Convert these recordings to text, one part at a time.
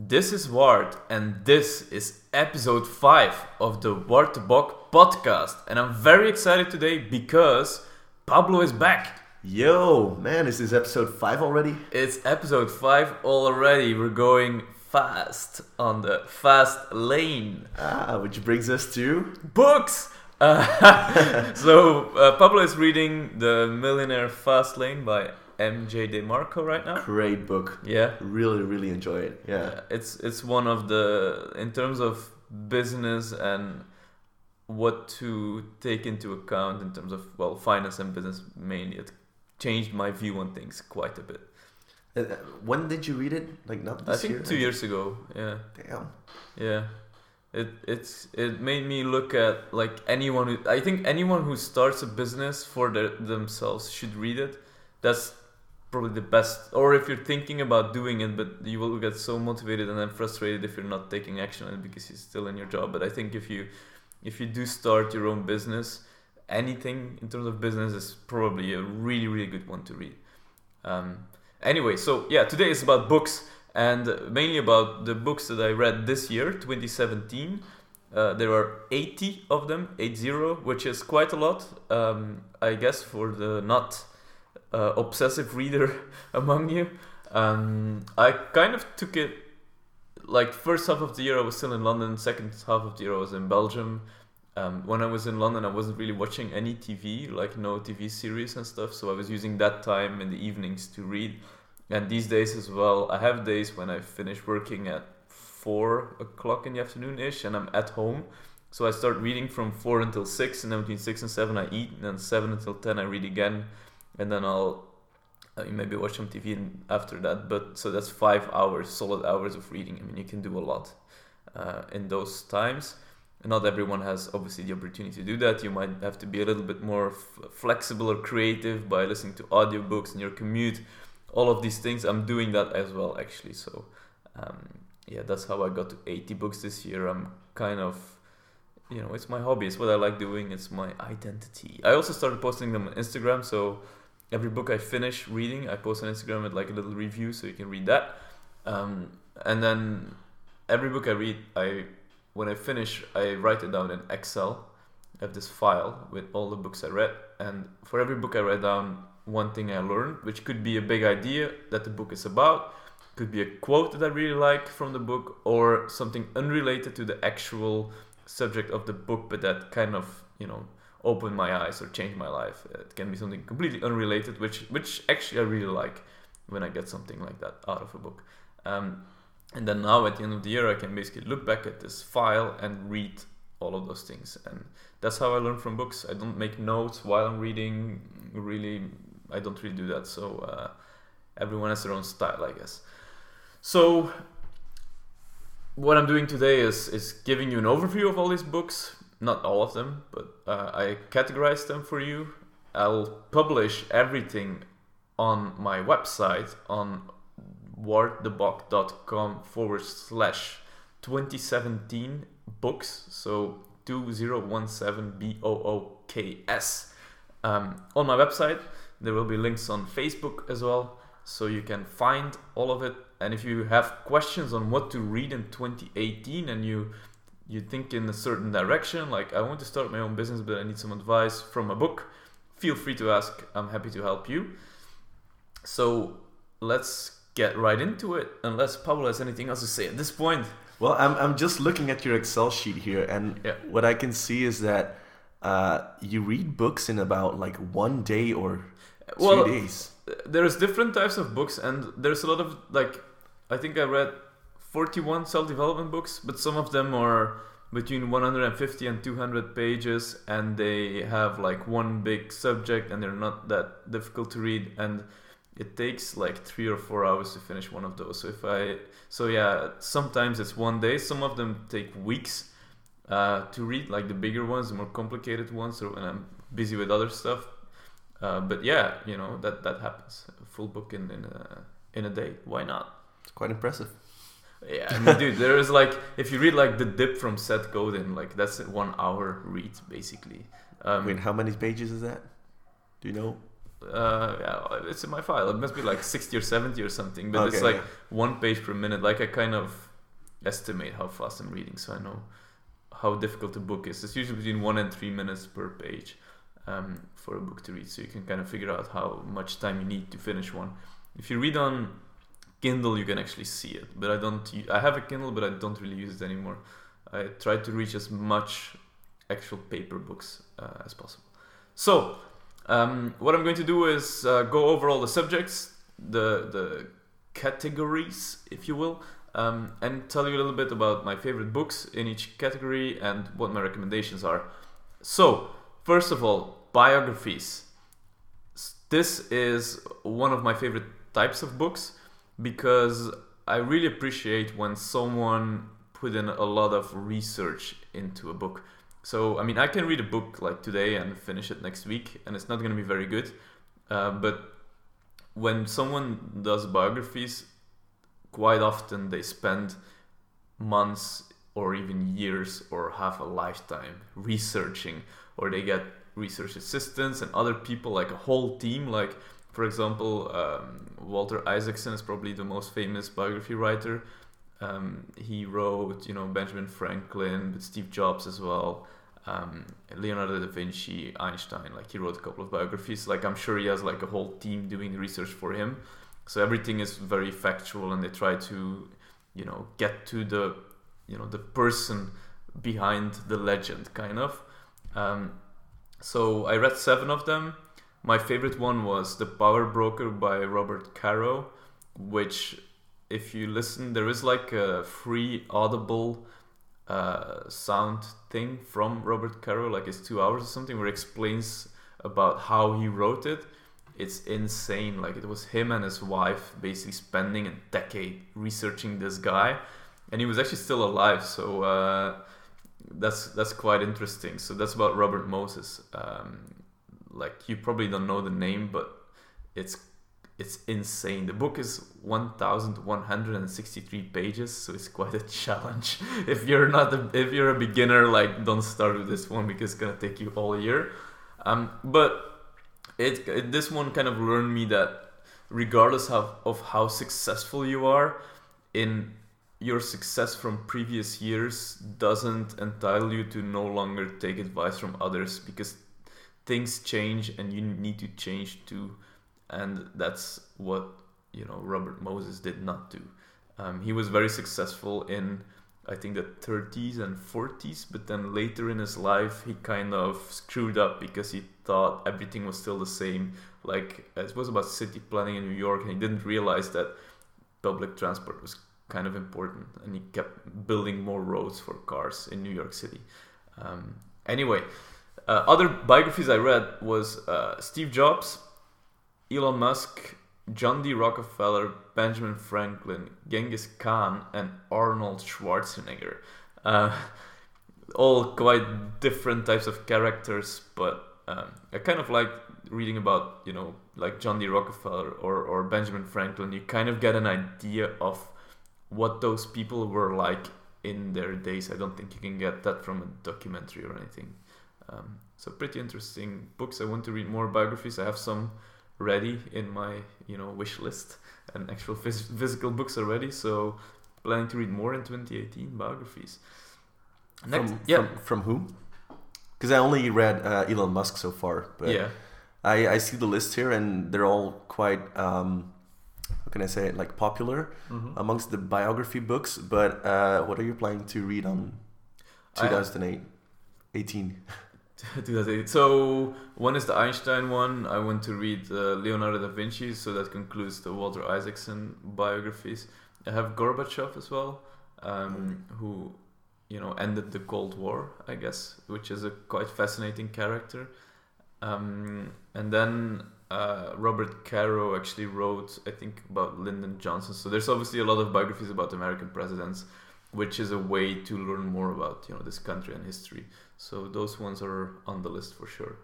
This is Ward, and this is episode 5 of the Ward de Bock podcast. And I'm very excited today because Pablo is back. Yo, man, is this episode five already? It's episode 5 already. We're going fast on the fast lane. Ah, which brings us to Books! Uh, so, uh, Pablo is reading The Millionaire Fast Lane by MJ DeMarco right now. great book. Yeah. Really, really enjoy it. Yeah. Yeah, it's it's one of the in terms of business and what to take into account in terms of well finance and business mainly it changed my view on things quite a bit Uh, uh, when did you read it? Like not this i think year? two years ago yeah Damn. yeah it it's it made me look at like anyone who i think anyone who starts a business for their, themselves should read it that's probably the best or if you're thinking about doing it but you will get so motivated and then frustrated if you're not taking action on it because you're still in your job. But i think if you if you do start your own business anything in terms of business is probably a really really good one to read. Um, anyway so yeah today is about books and mainly about the books that i read this year 2017 uh, there are 80 of them 80 which is quite a lot um, i guess for the not uh, obsessive reader among you. Um, i kind of took it like first half of the year i was still in london second half of the year i was in belgium. Um, when i was in london i wasn't really watching any tv like no tv series and stuff so i was using that time in the evenings to read. And these days as well i have days when i finish working at four o'clock in the afternoon ish and i'm at home. So i start reading from four until six and then between six and seven i eat and then seven until ten i read again and then i'll uh, maybe watch some tv after that but so that's five hours solid hours of reading. I mean you can do a lot uh, in those times. Not everyone has obviously the opportunity to do that. You might have to be a little bit more f- flexible or creative by listening to audiobooks in your commute. All of these things i'm doing that as well actually. So um, yeah that's how i got to 80 books this year. I'm kind of you know it's my hobby. It's what i like doing. It's my identity. I also started posting them on instagram so every book i finish reading i post on instagram with like a little review so you can read that. Um, and then every book i read i when i finish i write it down in excel. I have this file with all the books i read. And for every book i write down one thing i learned which could be a big idea that the book is about could be a quote that i really like from the book or something unrelated to the actual subject of the book but that kind of you know opened my eyes or changed my life it can be something completely unrelated which which actually i really like when i get something like that out of a book. Um, and then now at the end of the year i can basically look back at this file and read all of those things. And that's how i learn from books. I don't make notes while i'm reading really. I don't really do that. So uh, everyone has their own style i guess. So what i'm doing today is is giving you an overview of all these books not all of them but uh, i categorize them for you. I'll publish everything on my website on warddebock.com forward slash 2017 books. So 2017 b-o-o-k-s um, on my website. There will be links on facebook as well so you can find all of it. And if you have questions on what to read in 2018 and you you think in a certain direction like i want to start my own business but i need some advice from a book feel free to ask i'm happy to help you so let's get right into it unless pablo has anything else to say at this point Well, I'm I'm just looking at your Excel sheet here, and Yeah. what I can see is that uh, you read books in about like one day or two Well, days. there's different types of books and there's a lot of like i think i read 41 self-development books but some of them are between 150 and 200 pages and they have like one big subject and they're not that difficult to read and it takes like three or four hours to finish one of those so if i so yeah sometimes it's one day some of them take weeks uh, to read like the bigger ones the more complicated ones or when i'm busy with other stuff uh, but yeah, you know that that happens. A full book in in a, in a day. Why not? It's quite impressive. Yeah, I mean, dude, there is like if you read like the Dip from Seth Godin, like that's a one hour read basically. Um, Wait, how many pages is that? Do you know? uh, yeah, it's in my file. It must be like sixty or seventy or something. But it's Okay, like one page per minute. Like I kind of estimate how fast I'm reading, so I know how difficult a book is. It's usually between one and three minutes per page um, for a book to read, so you can kind of figure out how much time you need to finish one. If you read on Kindle, you can actually see it, but I don't. I have a Kindle, but I don't really use it anymore. I try to reach as much actual paper books uh, as possible. So, um, what I'm going to do is uh, go over all the subjects, the the categories, if you will, um, and tell you a little bit about my favorite books in each category and what my recommendations are. So, first of all, biographies. This is one of my favorite types of books because I really appreciate when someone put in a lot of research into a book. So, I mean, I can read a book like today and finish it next week, and it's not going to be very good. Uh, but when someone does biographies, quite often they spend months or even years or half a lifetime researching, or they get research assistants and other people, like a whole team. Like, for example, um, Walter Isaacson is probably the most famous biography writer. Um, he wrote, you know, Benjamin Franklin, but Steve Jobs as well, um, Leonardo da Vinci, Einstein. Like he wrote a couple of biographies. Like I'm sure he has like a whole team doing research for him. So everything is very factual, and they try to, you know, get to the, you know, the person behind the legend, kind of. Um, so I read seven of them. My favorite one was The Power Broker by Robert Caro, which if you listen, there is like a free audible uh, sound thing from Robert Caro, like it's two hours or something, where he explains about how he wrote it. It's insane. Like it was him and his wife basically spending a decade researching this guy, and he was actually still alive. So uh, that's that's quite interesting. So that's about Robert Moses. Um, like you probably don't know the name, but it's it's insane. The book is 1163 pages, so it's quite a challenge. if you're not a, if you're a beginner, like don't start with this one because it's gonna take you all year. Um, but it, it this one kind of learned me that regardless of, of how successful you are in your success from previous years doesn't entitle you to no longer take advice from others because things change and you need to change too and that's what you know Robert Moses did not do. Um, he was very successful in I think the 30s and 40s, but then later in his life he kind of screwed up because he thought everything was still the same. Like it was about city planning in New York, and he didn't realize that public transport was kind of important, and he kept building more roads for cars in New York City. Um, anyway, uh, other biographies I read was uh, Steve Jobs Elon Musk, John D. Rockefeller, Benjamin Franklin, Genghis Khan, and Arnold Schwarzenegger. Uh, all quite different types of characters, but um, I kind of like reading about, you know, like John D. Rockefeller or, or Benjamin Franklin. You kind of get an idea of what those people were like in their days. I don't think you can get that from a documentary or anything. Um, so pretty interesting books. I want to read more biographies. I have some ready in my you know wish list and actual phys- physical books are ready so planning to read more in 2018 biographies. Next, from, yeah. from, from whom because i only read uh, elon musk so far but yeah. I, I see the list here and they're all quite um, how can i say it? Like popular mm-hmm. amongst the biography books but uh, what are you planning to read on 2008 18 2008. So one is the Einstein one. I want to read uh, Leonardo da Vinci, so that concludes the Walter Isaacson biographies. I have Gorbachev as well, um, who you know ended the Cold War, I guess, which is a quite fascinating character. Um, and then uh, Robert Caro actually wrote, I think, about Lyndon Johnson. So there's obviously a lot of biographies about American presidents, which is a way to learn more about you know this country and history. So those ones are on the list for sure.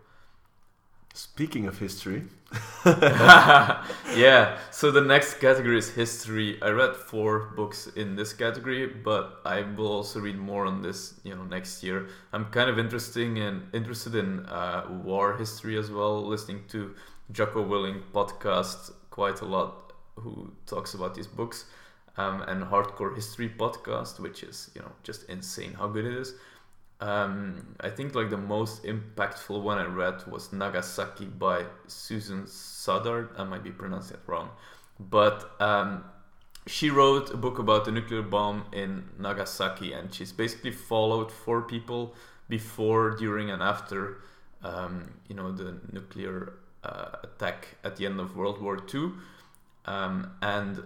Speaking of history. yeah, so the next category is history. I read four books in this category, but I will also read more on this, you know, next year. I'm kind of interesting and interested in uh, war history as well, listening to Jocko Willink podcast quite a lot who talks about these books. Um, and Hardcore History podcast, which is you know just insane how good it is. Um, I think like the most impactful one I read was Nagasaki by Susan Southard. I might be pronouncing it wrong, but um, she wrote a book about the nuclear bomb in Nagasaki, and she's basically followed four people before, during, and after, um, you know, the nuclear uh, attack at the end of World War II. Um, and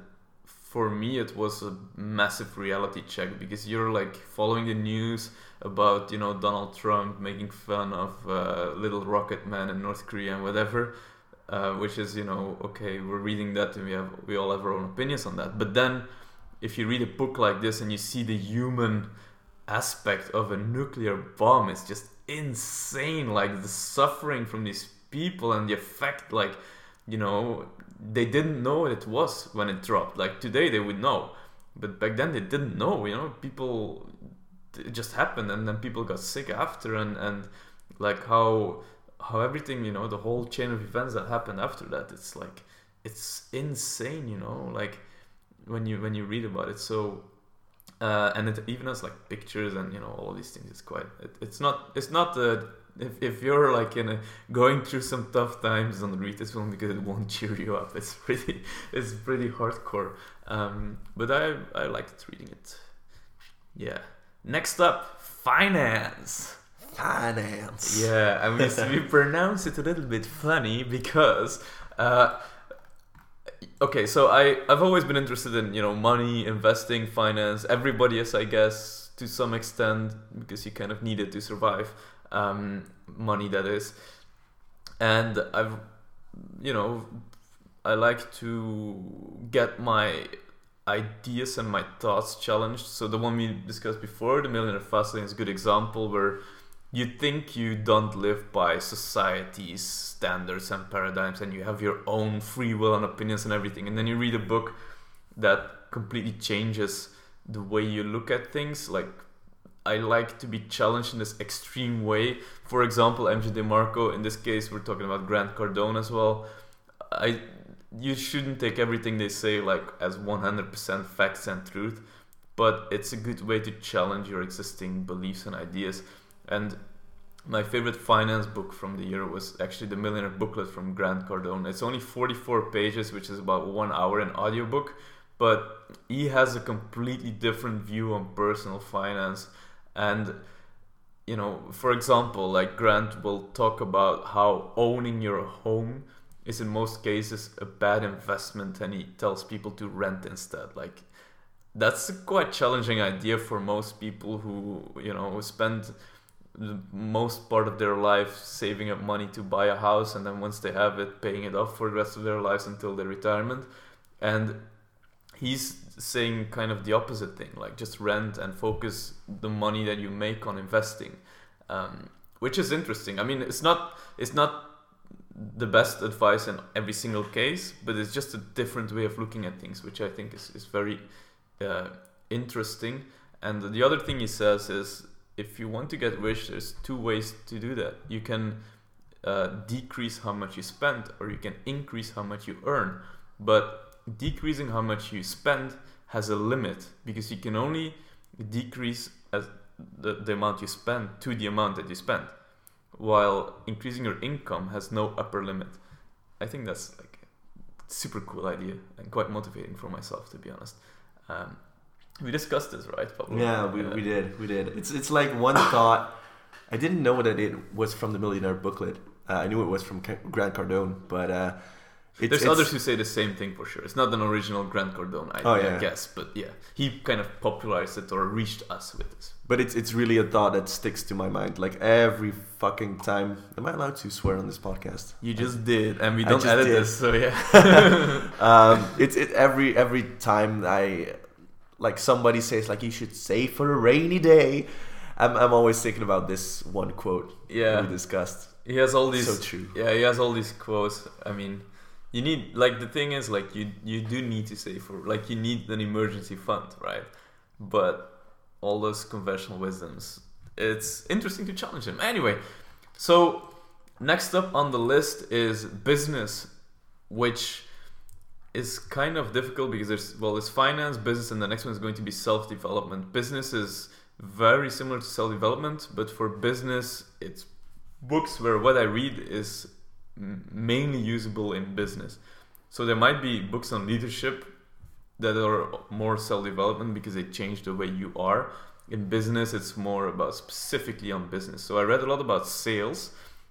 for me, it was a massive reality check because you're like following the news about, you know, Donald Trump making fun of uh, little rocket man in North Korea and whatever. Uh, which is you know okay we're reading that and we have we all have our own opinions on that but then if you read a book like this and you see the human aspect of a nuclear bomb it's just insane like the suffering from these people and the effect like you know they didn't know what it was when it dropped. Like today they would know but back then they didn't know you know? People it just happened and then people got sick after and and like how how everything you know the whole chain of events that happened after that it's like it's insane you know? Like when you when you read about it. So uh, and it even has like pictures and you know all these things it's quite it, it's not it's not the if, if you're like in a going through some tough times don't read this film because it won't cheer you up it's pretty it's pretty hardcore um, but i i liked reading it yeah next up finance finance. Yeah, I mean, we pronounce it a little bit funny because. Uh, okay, so I I've always been interested in you know money, investing, finance. Everybody is, I guess, to some extent, because you kind of need it to survive. Um, money, that is, and I've you know I like to get my ideas and my thoughts challenged. So the one we discussed before, the Millionaire Fastlane, is a good example where you think you don't live by society's standards and paradigms and you have your own free will and opinions and everything and then you read a book that completely changes the way you look at things like I like to be challenged in this extreme way. For example, MJ DeMarco, in this case, we're talking about Grant Cardone as well. I you shouldn't take everything they say like as 100% facts and truth, but it's a good way to challenge your existing beliefs and ideas. And my favorite finance book from the year was actually the Millionaire Booklet from Grant Cardone. It's only 44 pages, which is about one hour in audiobook, but he has a completely different view on personal finance. And, you know, for example, like Grant will talk about how owning your home is in most cases a bad investment and he tells people to rent instead. Like, that's a quite challenging idea for most people who, you know, spend the most part of their life saving up money to buy a house and then once they have it paying it off for the rest of their lives until their retirement and he's saying kind of the opposite thing like just rent and focus the money that you make on investing um, which is interesting i mean it's not it's not the best advice in every single case but it's just a different way of looking at things which i think is, is very uh, interesting and the other thing he says is if you want to get rich, there's two ways to do that. You can uh, decrease how much you spend, or you can increase how much you earn. But decreasing how much you spend has a limit because you can only decrease as the, the amount you spend to the amount that you spend, while increasing your income has no upper limit. I think that's like a super cool idea and quite motivating for myself, to be honest. Um, we discussed this, right? Pablo? Yeah, we, we did. We did. It's it's like one thought. I didn't know that it was from the Millionaire Booklet. Uh, I knew it was from Grant Cardone, but uh, it's, there's it's, others who say the same thing for sure. It's not an original Grant Cardone idea, oh, yeah. I guess, but yeah, he kind of popularized it or reached us with this. But it's it's really a thought that sticks to my mind. Like every fucking time. Am I allowed to swear on this podcast? You just did, and we don't edit did. this, so yeah. um, it's it every every time I like somebody says like you should save for a rainy day. I'm I'm always thinking about this one quote. Yeah, we discussed. He has all these. So true. Yeah, he has all these quotes. I mean, you need like the thing is like you you do need to save for like you need an emergency fund, right? But all those conventional wisdoms, it's interesting to challenge them. Anyway, so next up on the list is business, which is kind of difficult because there's well, it's finance, business, and the next one is going to be self development. Business is very similar to self development, but for business, it's books where what I read is mainly usable in business. So there might be books on leadership that are more self development because they change the way you are. In business, it's more about specifically on business. So I read a lot about sales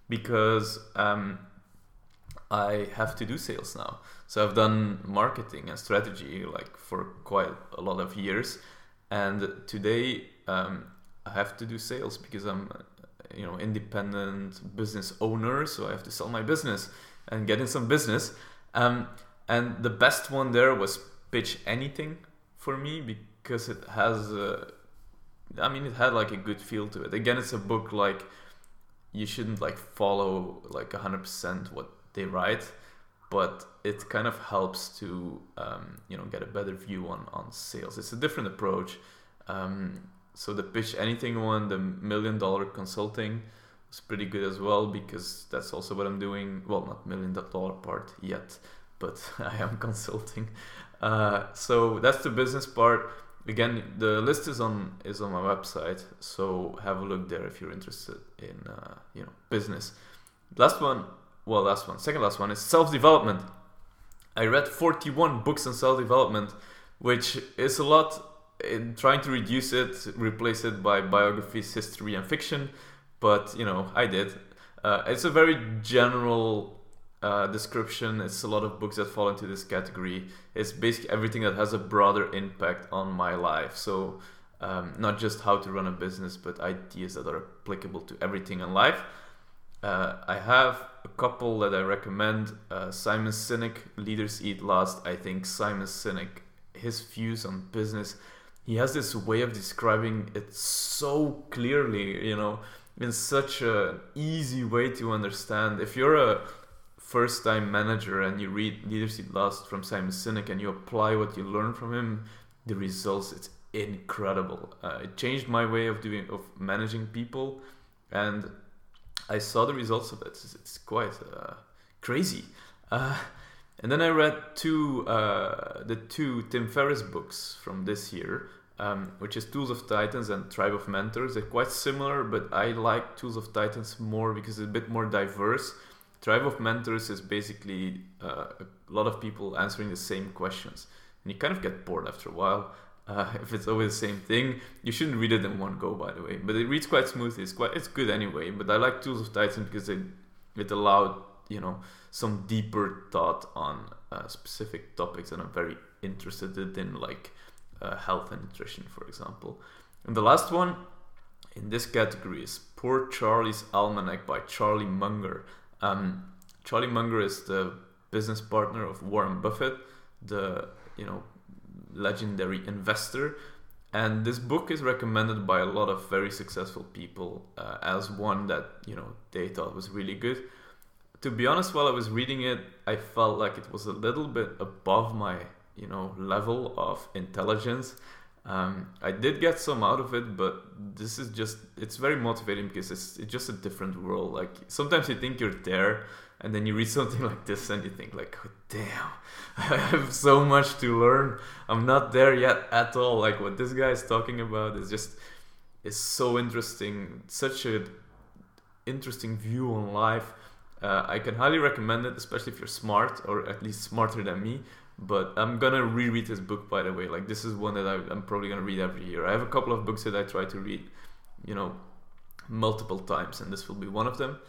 because um, I have to do sales now. So I've done marketing and strategy like for quite a lot of years, and today um, I have to do sales because I'm, you know, independent business owner. So I have to sell my business and get in some business. Um, and the best one there was pitch anything for me because it has a, I mean it had like a good feel to it. Again, it's a book like you shouldn't like follow like 100% what they write, but it kind of helps to um, you know get a better view on on sales. It's a different approach. Um, so the pitch anything one, the million dollar consulting was pretty good as well because that's also what I'm doing. Well, not million dollar part yet, but I am consulting. Uh, so that's the business part. Again, the list is on is on my website, so have a look there if you're interested in uh, you know business. Last one, well, last one, second last one is self development. I read 41 books on self development, which is a lot. In trying to reduce it, replace it by biographies, history, and fiction, but you know I did. Uh, it's a very general uh, description. It's a lot of books that fall into this category. It's basically everything that has a broader impact on my life. So, um, not just how to run a business, but ideas that are applicable to everything in life. Uh, I have a couple that I recommend. Uh, Simon Sinek, Leaders Eat Last. I think Simon Sinek, his views on business, he has this way of describing it so clearly, you know, in such an easy way to understand. If you're a first time manager and you read Leaders Eat Last from Simon Sinek and you apply what you learn from him, the results it's incredible. Uh, it changed my way of doing of managing people, and I saw the results of it. It's, it's quite uh, crazy. Uh, and then I read two uh, the two Tim Ferriss books from this year. Um, which is Tools of Titans and Tribe of Mentors. They're quite similar, but I like Tools of Titans more because it's a bit more diverse Tribe of Mentors is basically uh, a lot of people answering the same questions, and you kind of get bored after a while. Uh, if it's always the same thing, you shouldn't read it in one go, by the way. But it reads quite smoothly. It's quite it's good anyway. But I like Tools of Titan because it it allowed you know some deeper thought on uh, specific topics that I'm very interested in, like uh, health and nutrition, for example. And the last one in this category is Poor Charlie's Almanac by Charlie Munger. Um, Charlie Munger is the business partner of Warren Buffett, the you know legendary investor, and this book is recommended by a lot of very successful people uh, as one that you know they thought was really good. To be honest, while I was reading it, I felt like it was a little bit above my you know level of intelligence. Um, I did get some out of it, but this is just it's very motivating because it's it's just a different world. Like sometimes you think you're there, and then you read something like this and you think like, oh, damn, I have so much to learn. I'm not there yet at all. Like what this guy is talking about is just is so interesting. Such a interesting view on life. Uh, I can highly recommend it, especially if you're smart or at least smarter than me. But I'm gonna reread this book, by the way. Like this is one that I, am probably gonna read every year. I have a couple of books that I try to read, you know, multiple times, and this will be one of them.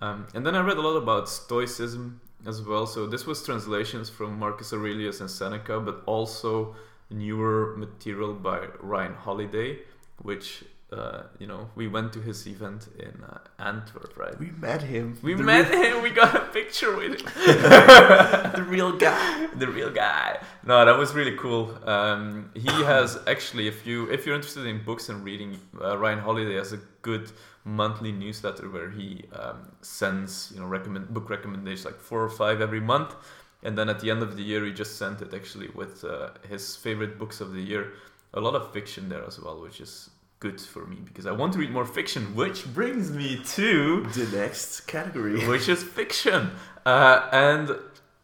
Um, and then I read a lot about Stoicism as well. So this was translations from Marcus Aurelius and Seneca, but also newer material by Ryan Holiday, which uh, you know, we went to his event in uh, Antwerp, right? We met him. We the met real... him. We got a picture with him. the real guy. The real guy. No, that was really cool. Um, he has actually, if you if you're interested in books and reading, uh, Ryan Holiday has a good monthly newsletter where he um, sends you know recommend book recommendations like four or five every month, and then at the end of the year he just sent it actually with uh, his favorite books of the year. A lot of fiction there as well, which is good for me because I want to read more fiction, which brings me to the next category, which is fiction. Uh, and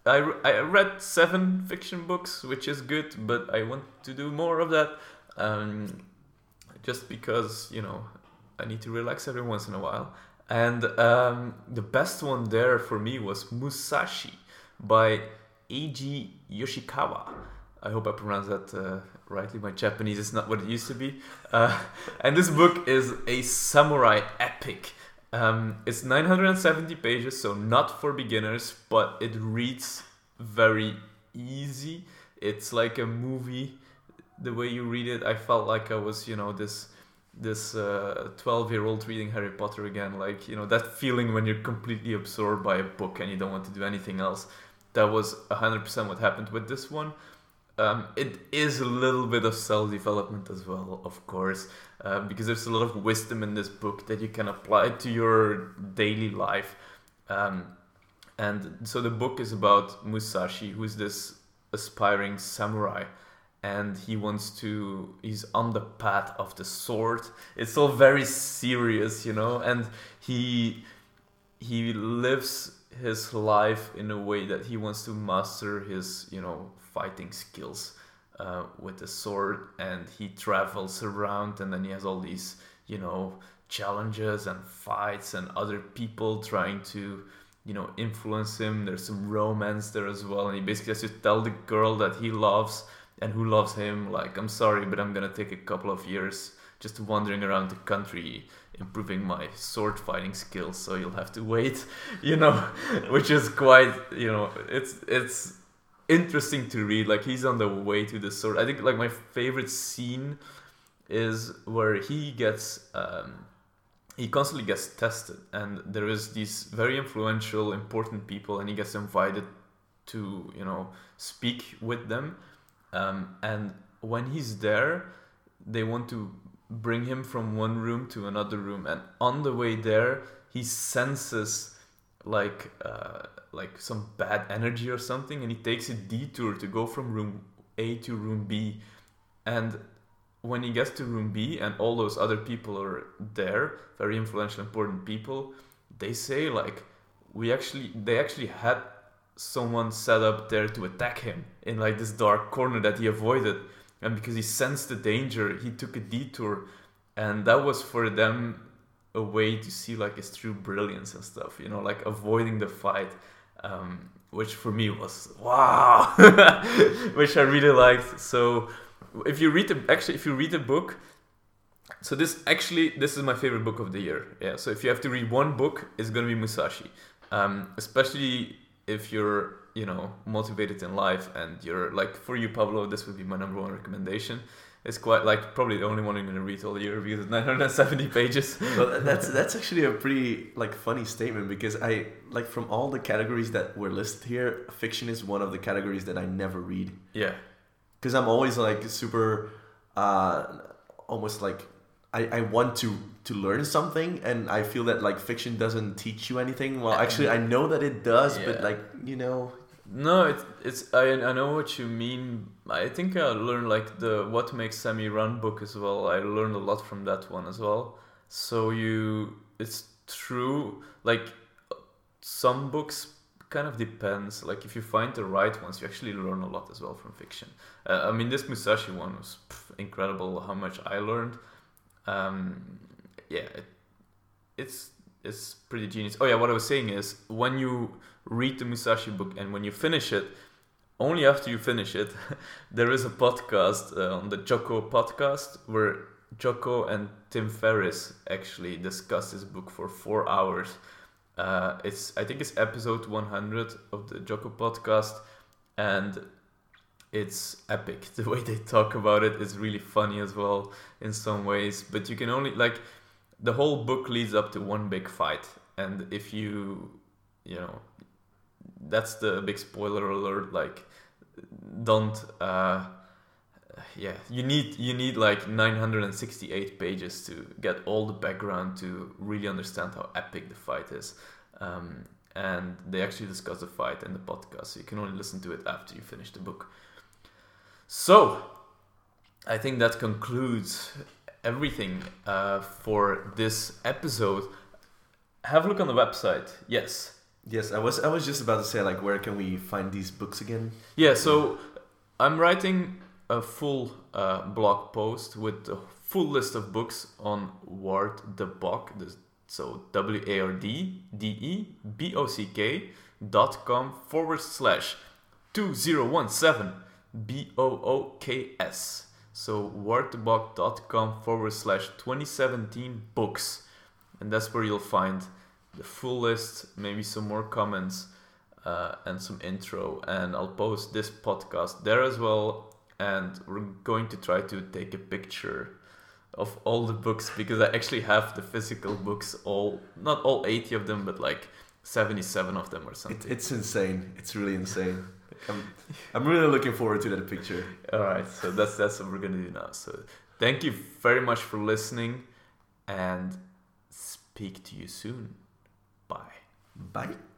I, I read seven fiction books, which is good, but I want to do more of that. Um, just because you know I need to relax every once in a while. And um, the best one there for me was Musashi by Eiji Yoshikawa. I hope I pronounced that uh, rightly. My Japanese is not what it used to be. Uh, and this book is a samurai epic. Um, it's 970 pages, so not for beginners, but it reads very easy. It's like a movie. The way you read it, I felt like I was, you know, this this 12 uh, year old reading Harry Potter again. Like, you know, that feeling when you're completely absorbed by a book and you don't want to do anything else. That was 100% what happened with this one. Um, it is a little bit of self development as well, of course, uh, because there's a lot of wisdom in this book that you can apply to your daily life. Um, and so the book is about Musashi, who's this aspiring samurai, and he wants to, he's on the path of the sword. It's all very serious, you know, and he he lives his life in a way that he wants to master his, you know, fighting skills uh, with the sword and he travels around and then he has all these you know challenges and fights and other people trying to you know influence him. There's some romance there as well and he basically has to tell the girl that he loves and who loves him like i'm sorry but i'm gonna take a couple of years just wandering around the country improving my sword fighting skills so you'll have to wait you know which is quite you know it's it's interesting to read. Like he's on the way to the sword. I think like my favorite scene is where he gets um, he constantly gets tested, and there is these very influential, important people, and he gets invited to you know speak with them. Um, and when he's there, they want to bring him from one room to another room, and on the way there, he senses like. Uh, like some bad energy or something, and he takes a detour to go from room A to room B. And when he gets to room B and all those other people are there, very influential, important people, they say like we actually they actually had someone set up there to attack him in like this dark corner that he avoided. And because he sensed the danger, he took a detour. And that was for them a way to see like his true brilliance and stuff, you know, like avoiding the fight um, which for me was wow, which I really liked. So if you read the actually if you read the book, so this actually this is my favorite book of the year. Yeah. So if you have to read one book, it's gonna be Musashi, um, especially if you're you know motivated in life and you're like for you Pablo, this would be my number one recommendation it's quite like probably the only one I'm going to read all year because it's 970 pages. well, that's that's actually a pretty like funny statement because I like from all the categories that were listed here, fiction is one of the categories that I never read. Yeah, because I'm always like super, uh, almost like I, I want to to learn something and I feel that like fiction doesn't teach you anything. Well, actually, I know that it does, yeah. but like you know, no, it's it's I I know what you mean. I think I learned like the what makes Sammy run book as well. I learned a lot from that one as well. So you, it's true. Like some books kind of depends. Like if you find the right ones, you actually learn a lot as well from fiction. Uh, I mean, this Musashi one was pff, incredible. How much I learned. Um, yeah, it, it's it's pretty genius. Oh yeah, what I was saying is when you read the Musashi book, and when you finish it, only after you finish it, there is a podcast uh, on the Jocko podcast where Jocko and Tim Ferriss actually discuss this book for four hours. Uh, it's I think it's episode 100 of the Jocko podcast, and it's epic. The way they talk about it is really funny as well in some ways. But you can only like the whole book leads up to one big fight, and if you you know that's the big spoiler alert. Like, don't. Uh, yeah, you need you need like 968 pages to get all the background to really understand how epic the fight is. Um, and they actually discuss the fight in the podcast, so you can only listen to it after you finish the book. So, I think that concludes everything uh, for this episode. Have a look on the website. Yes, Yes, I was I was just about to say like where can we find these books again? Yeah, so I'm writing a full uh, blog post with a full list of books on Ward de Bock, so W A R D D E B O C K dot com forward slash 2017 B O O K S. So warddebock.com forward slash 2017 books. And that's where you'll find the full list, maybe some more comments, uh, and some intro. And I'll post this podcast there as well. And we're going to try to take a picture of all the books because I actually have the physical books, all not all 80 of them, but like 77 of them or something. It, it's insane. It's really insane. I'm, I'm really looking forward to that picture. All right, so that's that's what we're gonna do now. So thank you very much for listening, and speak to you soon. Bye. Bye.